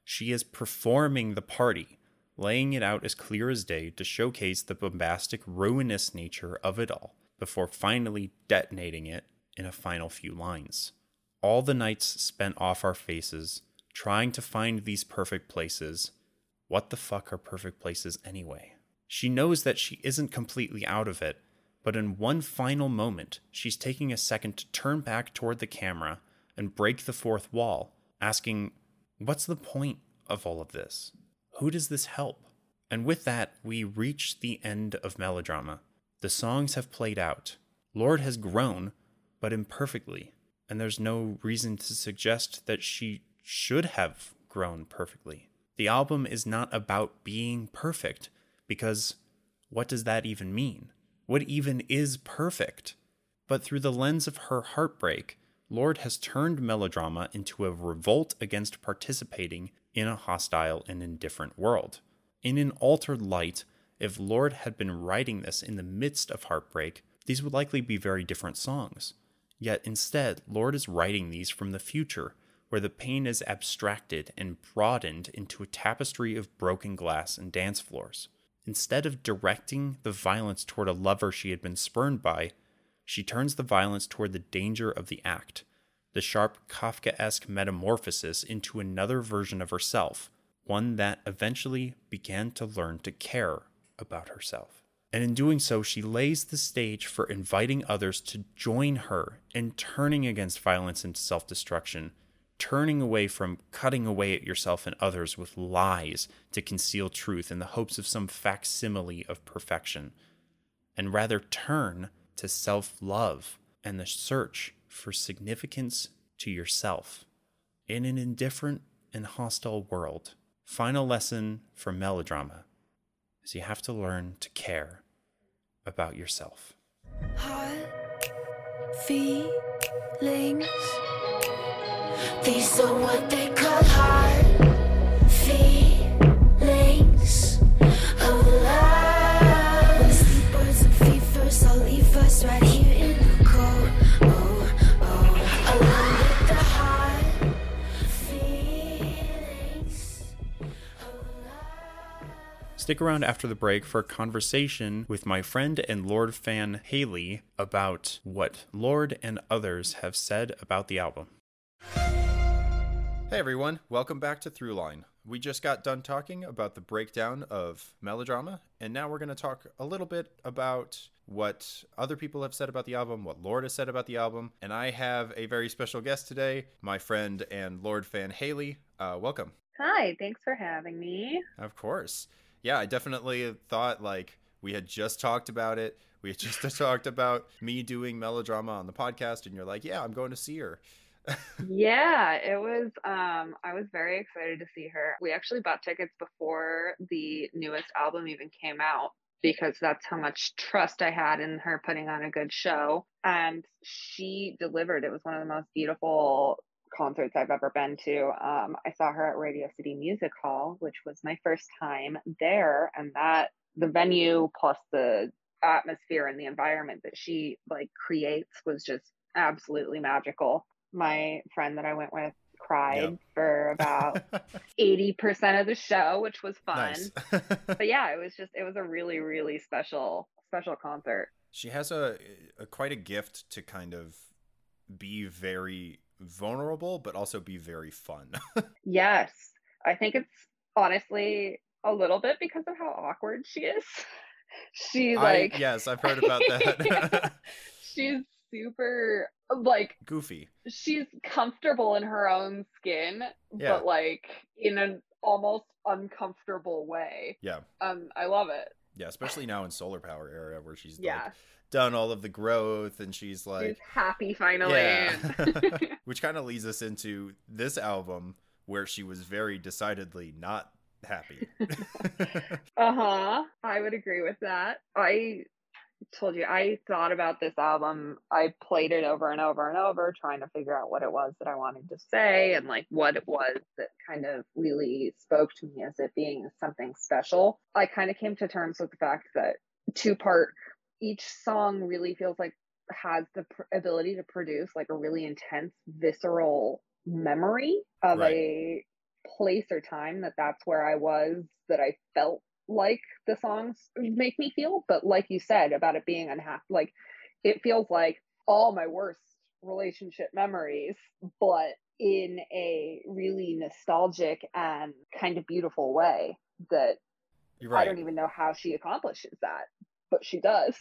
She is performing the party, laying it out as clear as day to showcase the bombastic, ruinous nature of it all, before finally detonating it in a final few lines. All the nights spent off our faces, trying to find these perfect places. What the fuck are perfect places anyway? She knows that she isn't completely out of it, but in one final moment, she's taking a second to turn back toward the camera and break the fourth wall, asking, What's the point of all of this? Who does this help? And with that, we reach the end of melodrama. The songs have played out. Lorde has grown, but imperfectly, and there's no reason to suggest that she should have grown perfectly. The album is not about being perfect, because what does that even mean? What even is perfect? But through the lens of her heartbreak, Lorde has turned melodrama into a revolt against participating in a hostile and indifferent world. In an altered light, if Lorde had been writing this in the midst of heartbreak, these would likely be very different songs. Yet instead, Lorde is writing these from the future, where the pain is abstracted and broadened into a tapestry of broken glass and dance floors. Instead of directing the violence toward a lover she had been spurned by, she turns the violence toward the danger of the act, the sharp Kafkaesque metamorphosis into another version of herself, one that eventually began to learn to care about herself. And in doing so, she lays the stage for inviting others to join her in turning against violence and self destruction, turning away from cutting away at yourself and others with lies to conceal truth in the hopes of some facsimile of perfection, and rather turn to self love and the search for significance to yourself in an indifferent and hostile world. Final lesson for melodrama is you have to learn to care about yourself. Hot feelings. These are what they call hot feelings of love. When sleepers and leave us right here in the cold. Oh, oh, with the feelings of love. Stick around after the break for a conversation with my friend and Lorde fan Haley about what Lorde and others have said about the album. Hey everyone, welcome back to Throughline. We just got done talking about the breakdown of melodrama, and now we're going to talk a little bit about what other people have said about the album, what Lorde has said about the album, and I have a very special guest today, my friend and Lorde fan Haley. Uh, welcome. Hi, thanks for having me. Of course. Yeah, I definitely thought like we had just talked about it. We had just talked about me doing melodrama on the podcast, and you're like, yeah, I'm going to see her. Yeah, it was um I was very excited to see her. We actually bought tickets before the newest album even came out because that's how much trust I had in her putting on a good show. And she delivered. It was one of the most beautiful concerts I've ever been to. Um, I saw her at Radio City Music Hall, which was my first time there, and that the venue plus the atmosphere and the environment that she like creates was just absolutely magical. My friend that I went with cried Yep. for about 80% of the show, which was fun. nice. But yeah, it was just it was a really really special special concert. she has a, a quite a gift to kind of be very vulnerable, but also be very fun. Yes. I think it's honestly a little bit because of how awkward she is. She like I, yes, I've heard about that. she's super like Goofy. she's comfortable in her own skin, Yeah. but like in an almost uncomfortable way. Yeah. Um I love it. Yeah, especially now in solar power era where she's Yeah. like done all of the growth and she's like she's happy finally. Yeah. Which kind of leads us into this album where she was very decidedly not happy. Uh-huh. I would agree with that. I told you I thought about this album. I played it over and over and over trying to figure out what it was that I wanted to say and like what it was that kind of really spoke to me as it being something special. I kind of came to terms with the fact that two part each song really feels like has the pr- ability to produce like a really intense visceral memory of Right. a place or time that that's where I was that I felt like the songs make me feel but like you said about it being unhappy like it feels like all my worst relationship memories but in a really nostalgic and kind of beautiful way that You're I don't even know how she accomplishes that but she does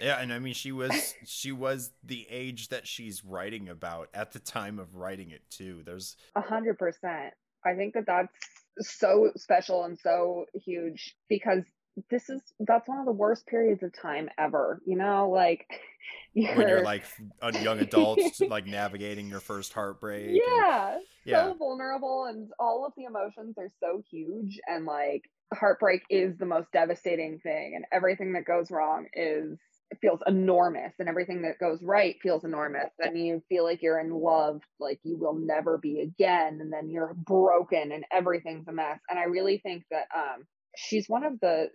Yeah, and I mean she was she was the age that she's writing about at the time of writing it too. There's A hundred percent. I think that that's so special and so huge because this is that's one of the worst periods of time ever. You know, like when you're like a young adult like navigating your first heartbreak. and- yeah, Yeah. so vulnerable and all of the emotions are so huge and like heartbreak is the most devastating thing and everything that goes wrong is feels enormous and everything that goes right feels enormous. And you feel like you're in love like you will never be again and then you're broken and everything's a mess. And i really think that um she's one of the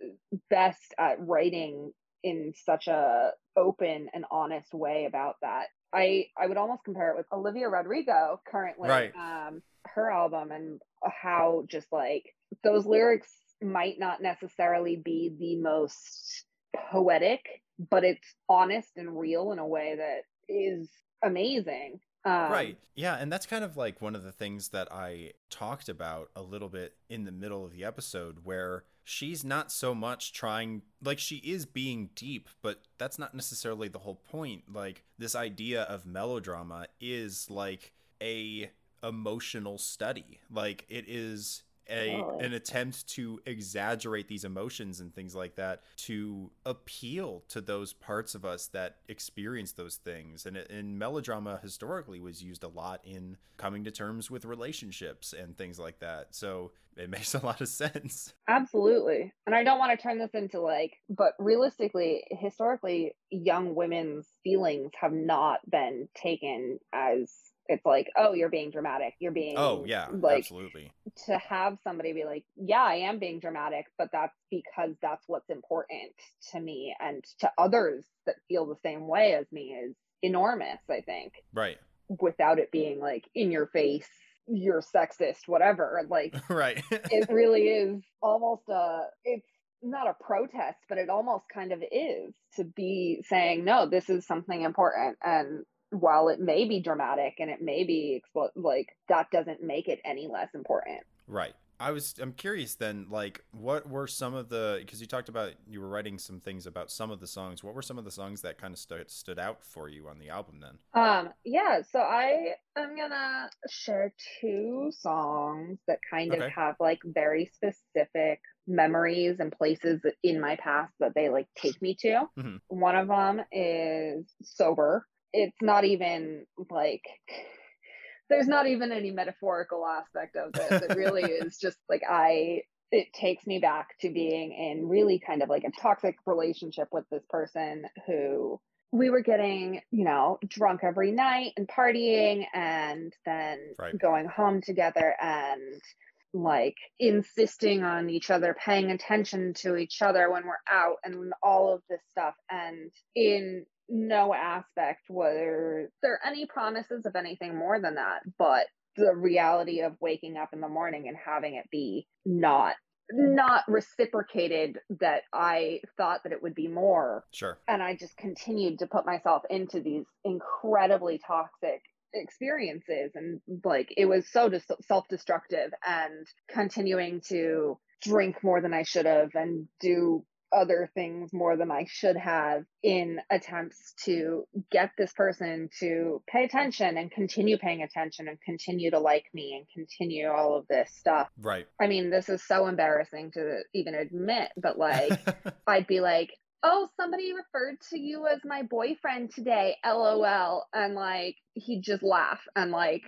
best at writing in such a open and honest way about that. I i would almost compare it with olivia rodrigo currently Right. um her album and how just like those lyrics might not necessarily be the most poetic but it's honest and real in a way that is amazing um, right. Yeah. And that's kind of like one of the things that I talked about a little bit in the middle of the episode where she's not so much trying, like, she is being deep, but that's not necessarily the whole point. Like, this idea of melodrama is like a emotional study. Like, it is. A, Totally. an attempt to exaggerate these emotions and things like that to appeal to those parts of us that experience those things and, and melodrama historically was used a lot in coming to terms with relationships and things like that so it makes a lot of sense Absolutely. And I don't want to turn this into like, but realistically, historically, young women's feelings have not been taken as it's like, oh, you're being dramatic. You're oh, being oh yeah like absolutely to have somebody be like, yeah, I am being dramatic, but that's because that's what's important to me and to others that feel the same way as me is enormous, I think, right without it being like in your face, you're sexist, whatever. Like right it really is almost a it's not a protest but it almost kind of is to be saying no this is something important and while it may be dramatic and it may be like that doesn't make it any less important Right. I was I'm curious then like what were some of the because you talked about you were writing some things about some of the songs. What were some of the songs that kind of stood stood out for you on the album then? um yeah so i am gonna share two songs that kind of have like very specific memories and places in my past that they like take me to Mhm. one of them is sober it's not even like there's not even any metaphorical aspect of this it really is just like i it takes me back to being in really kind of like a toxic relationship with this person who we were getting, you know, drunk every night and partying and then Right. going home together and like insisting on each other, paying attention to each other when we're out and all of this stuff. And in no aspect were there any promises of anything more than that, but the reality of waking up in the morning and having it be not not reciprocated that I thought that it would be more Sure. and I just continued to put myself into these incredibly toxic experiences and like it was so dis- self-destructive and continuing to drink more than I should have and do other things more than I should have in attempts to get this person to pay attention and continue paying attention and continue to like me and continue all of this stuff. Right. I mean, this is so embarrassing to even admit, but like I'd be like, oh, somebody referred to you as my boyfriend today, lol. And like, he'd just laugh. And like,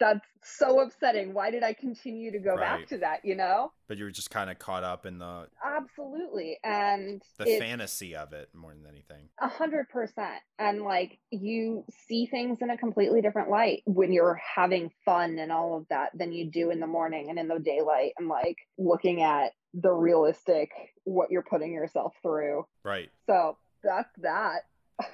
that's so upsetting. Why did I continue to go Right. back to that, you know? but you were just kind of caught up in the Absolutely. And the fantasy of it more than anything. a hundred percent. And like, you see things in a completely different light when you're having fun and all of that than you do in the morning and in the daylight and like looking at the realistic, what you're putting yourself through. Right. So that's that.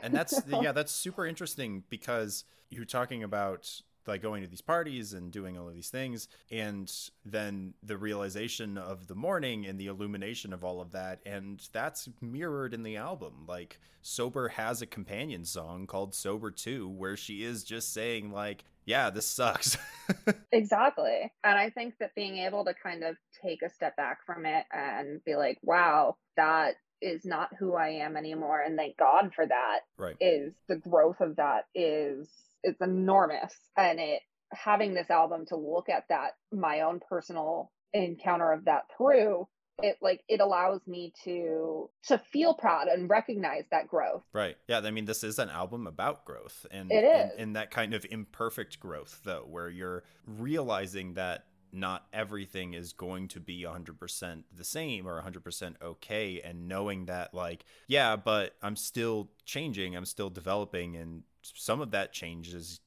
and that's yeah that's super interesting because you're talking about like going to these parties and doing all of these things and then the realization of the morning and the illumination of all of that and that's mirrored in the album like sober has a companion song called sober 2 where she is just saying like yeah this sucks Exactly. And I think that being able to kind of take a step back from it and be like, wow, that is not who I am anymore. And thank God for that right is the growth of that is it's enormous. And it having this album to look at that my own personal encounter of that through it like it allows me to to feel proud and recognize that growth Right. Yeah. I mean, this is an album about growth and, it is. and, and that kind of imperfect growth, though, where you're realizing that not everything is going to be 100% the same or 100% okay. And knowing that, like, yeah, but I'm still changing, I'm still developing, and some of that change is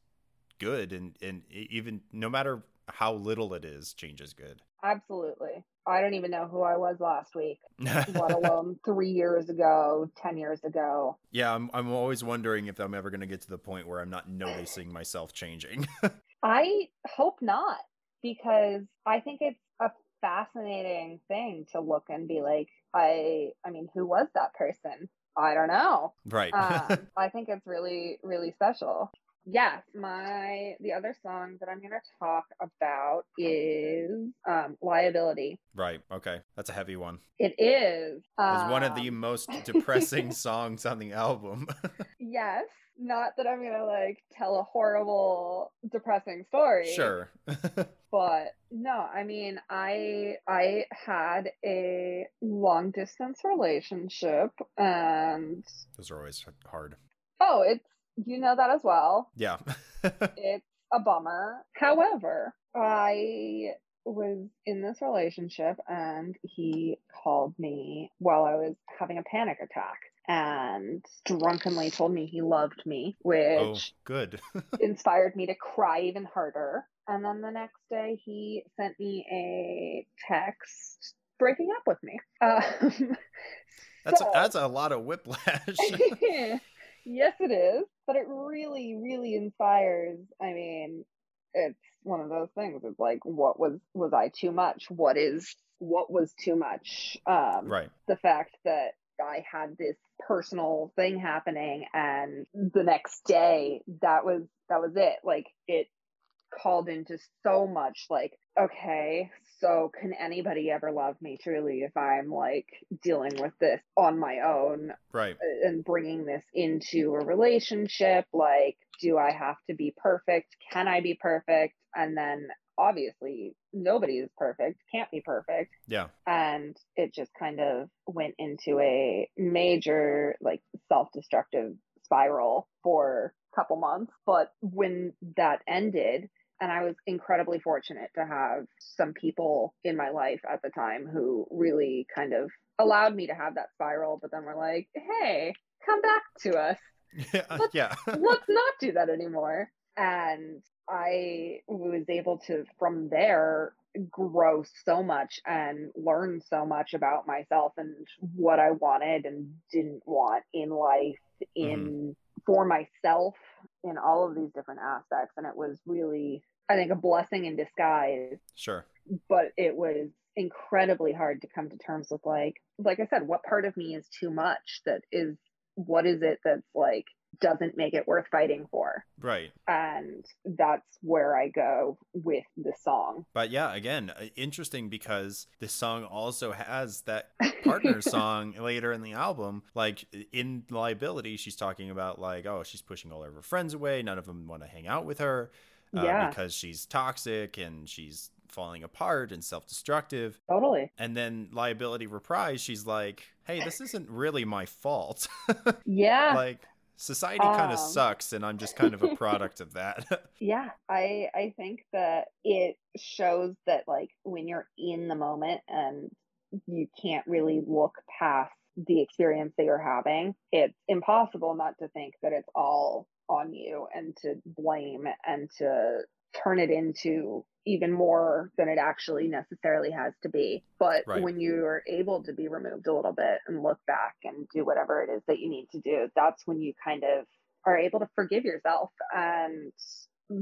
good. And, and even no matter how little it is, change is good. absolutely i don't even know who i was last week let alone three years ago ten years ago yeah, I'm, I'm always wondering if I'm ever going to get to the point where I'm not noticing myself changing. I hope not, because I think it's a fascinating thing to look and be like, I, I mean, who was that person? I don't know. right. Um, I think it's really, really special. Yes, my the other song that I'm going to talk about is um, "Liability." Right. Okay. That's a heavy one. It is. It's one of the um, most depressing songs on the album. yes, not that I'm going to like tell a horrible, depressing story. sure. but no i mean i i had a long distance relationship and Those are always hard. oh it's you know that as well Yeah. it's a bummer however i was in this relationship and he called me while i was having a panic attack and drunkenly told me he loved me oh, which good. inspired me to cry even harder. And then the next day, he sent me a text breaking up with me. Um, That's so- that's a lot of whiplash. Yes, it is. But it really, really inspires. I mean, it's one of those things. It's like, what was was I too much? What is what was too much? Um, right. the fact that I had this personal thing happening and the next day that was that was it like it called into so much like okay so can anybody ever love me truly if I'm like dealing with this on my own Right. Uh, and bringing this into a relationship? Like do i have to be perfect? Can i be perfect? And then obviously nobody is perfect can't be perfect. Yeah. and it just kind of went into a major like self-destructive spiral for a couple months. But when that ended and i was incredibly fortunate to have some people in my life at the time who really kind of allowed me to have that spiral but then were like hey come back to us Yeah. yeah. let's not do that anymore. And I was able to, from there, grow so much and learn so much about myself and what I wanted and didn't want in life, mm-hmm. in for myself, in all of these different aspects. And it was really, I think, a blessing in disguise sure. but it was incredibly hard to come to terms with like like i said what part of me is too much that is what is it that's like doesn't make it worth fighting for Right. and that's where i go with the song But yeah, again, uh, interesting because this song also has that partner song later in the album. Like in Liability, she's talking about like, oh, she's pushing all of her friends away. None of them want to hang out with her uh, Yeah. because she's toxic and she's falling apart and self-destructive. totally And then Liability Reprise, she's like, hey, this isn't really my fault. yeah like society kind of Um. sucks and I'm just kind of a product of that. yeah i i think that it shows that like when you're in the moment and you can't really look past the experience that you're having it's impossible not to think that it's all on you and to blame and to turn it into even more than it actually necessarily has to be but Right. when you're able to be removed a little bit and look back and do whatever it is that you need to do that's when you kind of are able to forgive yourself and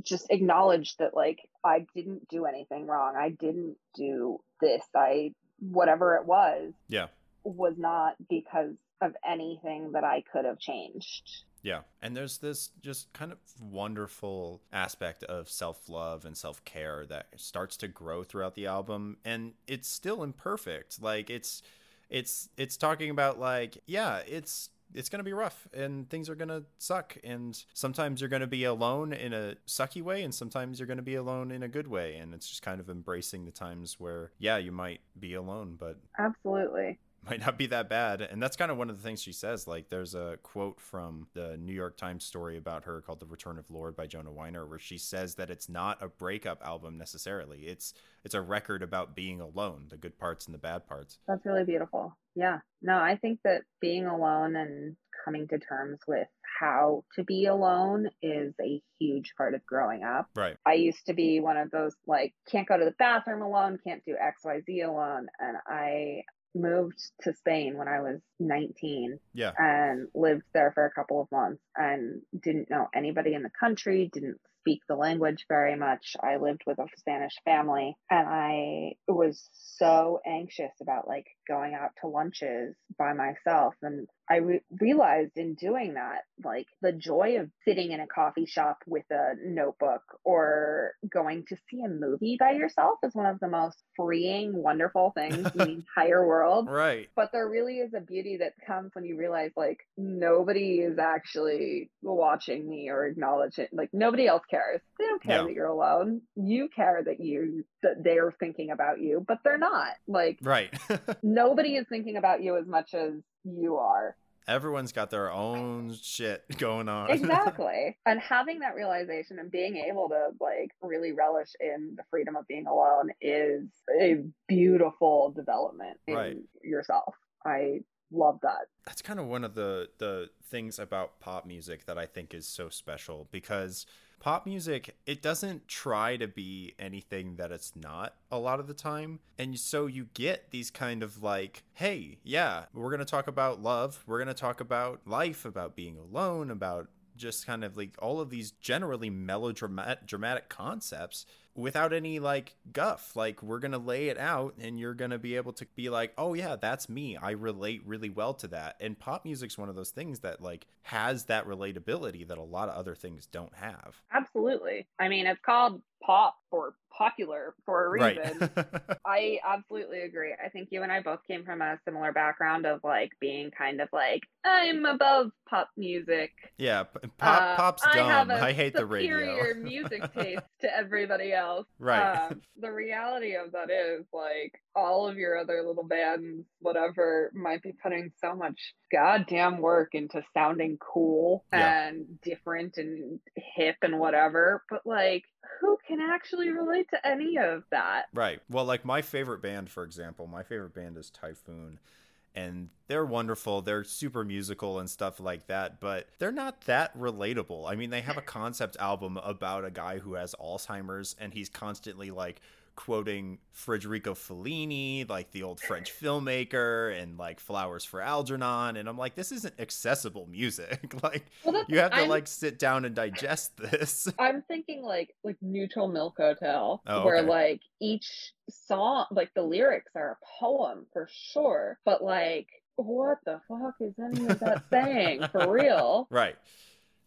just acknowledge that like I didn't do anything wrong. I didn't do this. I whatever it was yeah. was not because of anything that I could have changed. Yeah. And there's this just kind of wonderful aspect of self love and self care that starts to grow throughout the album. And it's still imperfect. Like it's it's it's talking about like, yeah, it's it's going to be rough and things are going to suck. And sometimes you're going to be alone in a sucky way, and sometimes you're going to be alone in a good way. And it's just kind of embracing the times where, yeah, you might be alone, but Absolutely. Might not be that bad. And that's kind of one of the things she says. Like, there's a quote from the New York Times story about her called "The Return of Lorde" by Jonah Weiner, where she says that it's not a breakup album necessarily. It's it's a record about being alone, the good parts and the bad parts. That's really beautiful. Yeah. No, I think that being alone and coming to terms with how to be alone is a huge part of growing up. Right. I used to be one of those like can't go to the bathroom alone, can't do XYZ alone. And I moved to Spain when I was 19 Yeah. and lived there for a couple of months and didn't know anybody in the country, didn't speak the language very much. I lived with a Spanish family and I was so anxious about like going out to lunches by myself and I re- realized in doing that like the joy of sitting in a coffee shop with a notebook or going to see a movie by yourself is one of the most freeing wonderful things in the entire world Right. but there really is a beauty that comes when you realize like nobody is actually watching me or acknowledging like nobody else cares they don't care Yeah. that you're alone you care that you that they're thinking about you but they're not like Right. nobody is thinking about you as much as you are Everyone's got their own shit going on. exactly and having that realization and being able to like really relish in the freedom of being alone is a beautiful development in Right. yourself i love that that's kind of one of the the things about pop music that I think is so special because pop music it doesn't try to be anything that it's not a lot of the time. And so you get these kind of like hey yeah we're going to talk about love. We're going to talk about life about being alone about just kind of like all of these generally melodramatic dramatic concepts without any like guff like we're gonna lay it out and you're gonna be able to be like oh yeah that's me i relate really well to that and pop music's one of those things that like has that relatability that a lot of other things don't have Absolutely. I mean, it's called pop or popular for a reason. right I absolutely agree. I think you and I both came from a similar background of like being kind of like, I'm above pop music. yeah pop Uh, pop's I dumb a i hate the superior radio music taste to everybody else. Right Um, the reality of that is like all of your other little bands, whatever, might be putting so much goddamn work into sounding cool Yeah. and different and hip and whatever. But like, who can actually relate to any of that? Right. Well, like my favorite band, for example, my favorite band is Typhoon. And they're wonderful. They're super musical and stuff like that, but they're not that relatable. I mean, they have a concept album about a guy who has Alzheimer's and he's constantly like quoting Federico Fellini, like the old French filmmaker, and like Flowers for Algernon. And I'm like, this isn't accessible music. like, Well, you have to I'm- like sit down and digest this. I'm thinking like like Neutral Milk Hotel, Oh, where okay. like each song, like the lyrics are a poem for sure, but like what the fuck is any of that saying for real? right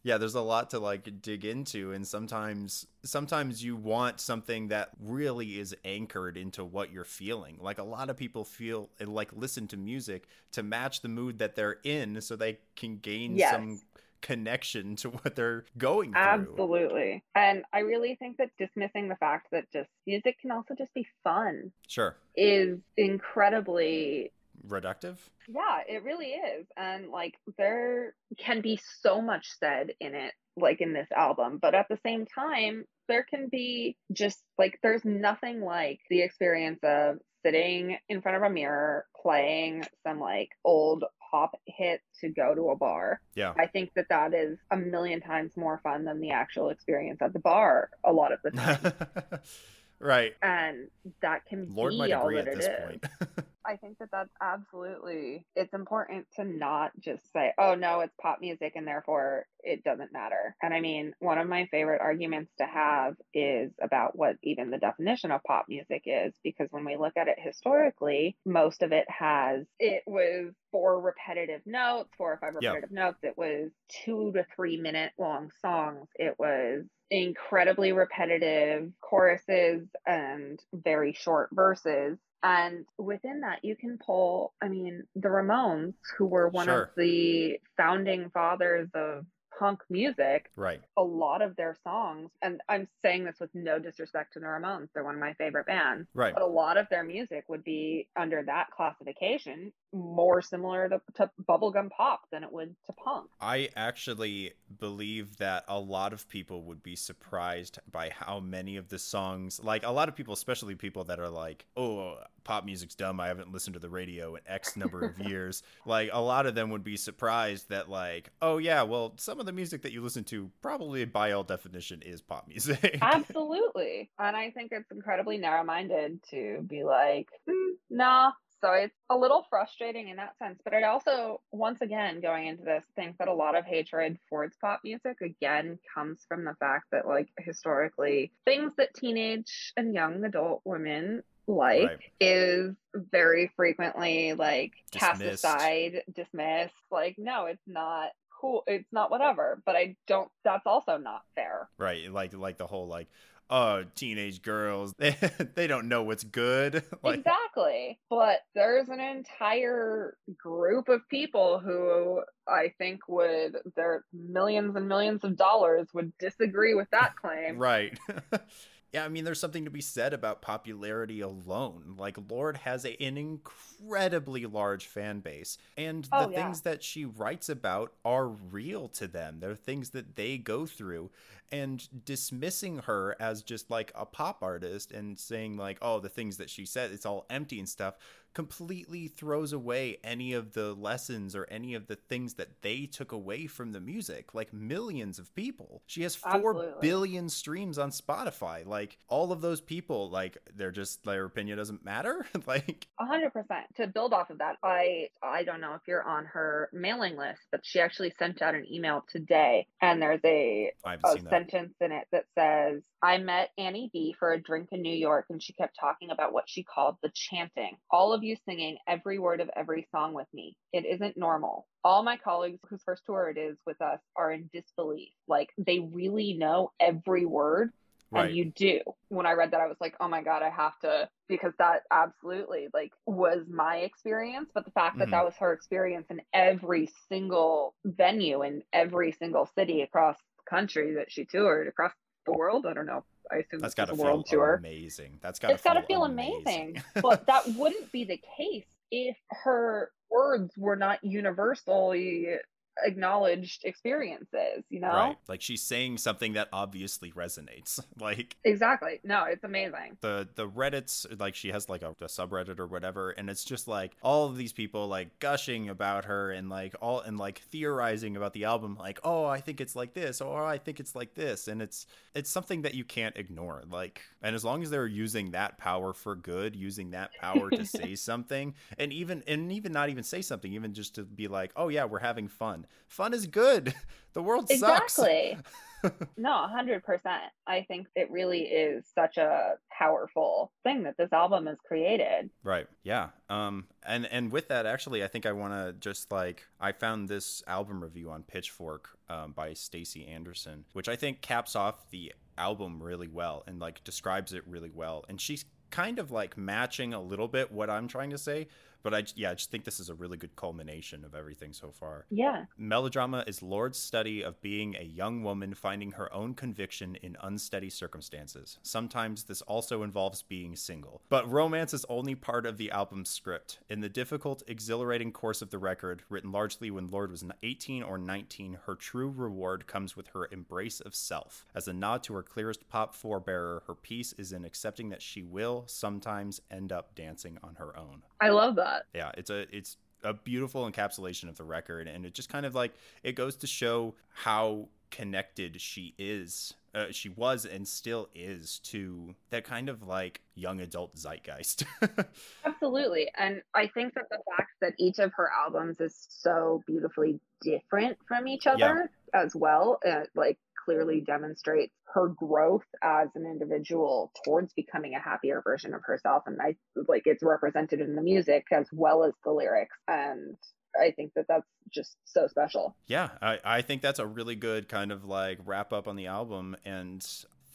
yeah there's a lot to like dig into and sometimes sometimes you want something that really is anchored into what you're feeling like a lot of people feel and like listen to music to match the mood that they're in so they can gain Yes. some connection to what they're going through Absolutely. And I really think that dismissing the fact that just music can also just be fun sure is incredibly reductive Yeah, it really is. And like there can be so much said in it, like in this album, but at the same time, there can be just like there's nothing like the experience of sitting in front of a mirror playing some like old pop hit to go to a bar. yeah I think that that is a million times more fun than the actual experience at the bar a lot of the time. right and that can lord be all that at it this is. I think that that's absolutely it's important to not just say, "Oh no, it's pop music and therefore it doesn't matter." And I mean, one of my favorite arguments to have is about what even the definition of pop music is because when we look at it historically, most of it has it was four repetitive notes, four or five Yep. repetitive notes. It was two to three minute long songs. It was incredibly repetitive choruses and very short verses. And within that, you can pull, I mean, the Ramones, who were one Sure. of the founding fathers of punk music, Right. a lot of their songs, and I'm saying this with no disrespect to the Ramones, they're one of my favorite bands, Right. but a lot of their music would be under that classification more similar to, to bubblegum pop than it would to punk. I actually believe that a lot of people would be surprised by how many of the songs, like a lot of people, especially people that are like, oh, pop music's dumb. I haven't listened to the radio in X number of years. Like a lot of them would be surprised that, like, oh, yeah, well, some of the music that you listen to probably by all definition is pop music. Absolutely. And I think it's incredibly narrow minded to be like, "Hmm, nah. So it's a little frustrating in that sense. But it also, once again, going into this, think that a lot of hatred towards pop music, again, comes from the fact that, like, historically, things that teenage and young adult women like Right. is very frequently like cast aside, dismissed. Like, no, it's not cool. It's not whatever. But I don't, that's also not fair. right. Like, like the whole, like, oh, teenage girls, they, they don't know what's good. like, exactly. But there's an entire group of people who I think would, their millions and millions of dollars would disagree with that claim. Right. yeah, I mean, there's something to be said about popularity alone. Like, Lorde has a, an incredibly large fan base, and oh, the Oh, yeah. things that she writes about are real to them. They're things that they go through. And dismissing her as just like a pop artist and saying, like, oh, the things that she said, it's all empty and stuff, completely throws away any of the lessons or any of the things that they took away from the music. Like, millions of people. She has four Absolutely. billion streams on Spotify. Like all of those people, like they're just their opinion doesn't matter. like A hundred percent. To build off of that, I I don't know if you're on her mailing list, but she actually sent out an email today, and there's a a sentence in it that says, I met Annie B for a drink in New York, and she kept talking about what she called the chanting. All of you singing every word of every song with me. It isn't normal. All my colleagues whose first tour it is with us are in disbelief. Like they really know every word. Right. And you do. When I read that, I was like, oh my God, I have to, because that absolutely like was my experience. But the fact that Mhm. that was her experience in every single venue in every single city across the country that she toured across the world, I don't know. I assume That's it's got to a feel world tour. amazing. That's got to It's got to feel amazing. but that wouldn't be the case if her words were not universally acknowledged experiences, you know? Right. Like she's saying something that obviously resonates. Like Exactly. No, it's amazing. the the reddits like she has like a, a subreddit or whatever and it's just like all of these people like gushing about her and like all and like theorizing about the album like oh i think it's like this or oh, i think it's like this and it's it's something that you can't ignore like and as long as they're using that power for good using that power to say something and even and even not even say something even just to be like oh yeah we're having fun fun is good the world sucks Exactly. no, a hundred percent. I think it really is such a powerful thing that this album has created. Right. Yeah. Um and and with that actually I think I want to just like I found this album review on Pitchfork um, by Stacy Anderson, which I think caps off the album really well and like describes it really well. And she's kind of like matching a little bit what I'm trying to say, but I yeah, I just think this is a really good culmination of everything so far. Yeah. Melodrama is Lorde's study of being a young woman finding her own conviction in unsteady circumstances. Sometimes this also involves being single. But romance is only part of the album's script. In the difficult, exhilarating course of the record, written largely when Lorde was 18 or 19, her true reward comes with her embrace of self. As a nod to her clearest pop forebearer, her peace is in accepting that she will sometimes end up dancing on her own I love that. Yeah it's a it's a beautiful encapsulation of the record and it just kind of like it goes to show how connected she is uh, she was and still is to that kind of like young adult zeitgeist Absolutely. And I think that the fact that each of her albums is so beautifully different from each other as well, uh, like clearly mm-hmm. demonstrates her growth as an individual towards becoming a happier version of herself. And I like it's represented in the music as well as the lyrics. And I think that that's just so special. Yeah, I, I think that's a really good kind of like wrap up on the album. And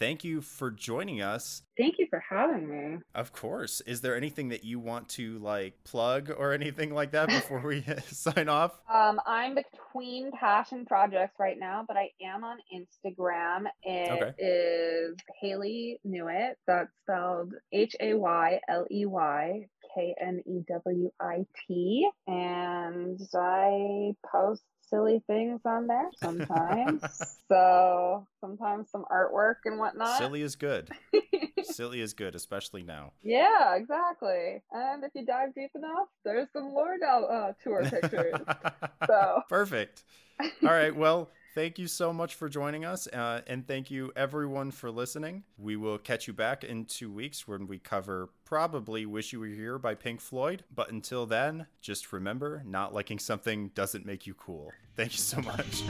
thank you for joining us. Thank you for having me. Of course. Is there anything that you want to like plug or anything like that before we sign off? Um, I'm between passion projects right now, but I am on Instagram. It okay. is Hayley Knewit. That's spelled H A Y L E Y K N E W I T. And I post silly things on there sometimes. so sometimes some artwork and whatnot. Silly is good. silly is good, especially now. Yeah, exactly. And if you dive deep enough, there's some Lorde uh, tour pictures. so perfect. All right. Well, thank you so much for joining us. Uh, and thank you, everyone, for listening. We will catch you back in two weeks when we cover probably Wish You Were Here by Pink Floyd. But until then, just remember not liking something doesn't make you cool. Thank you so much.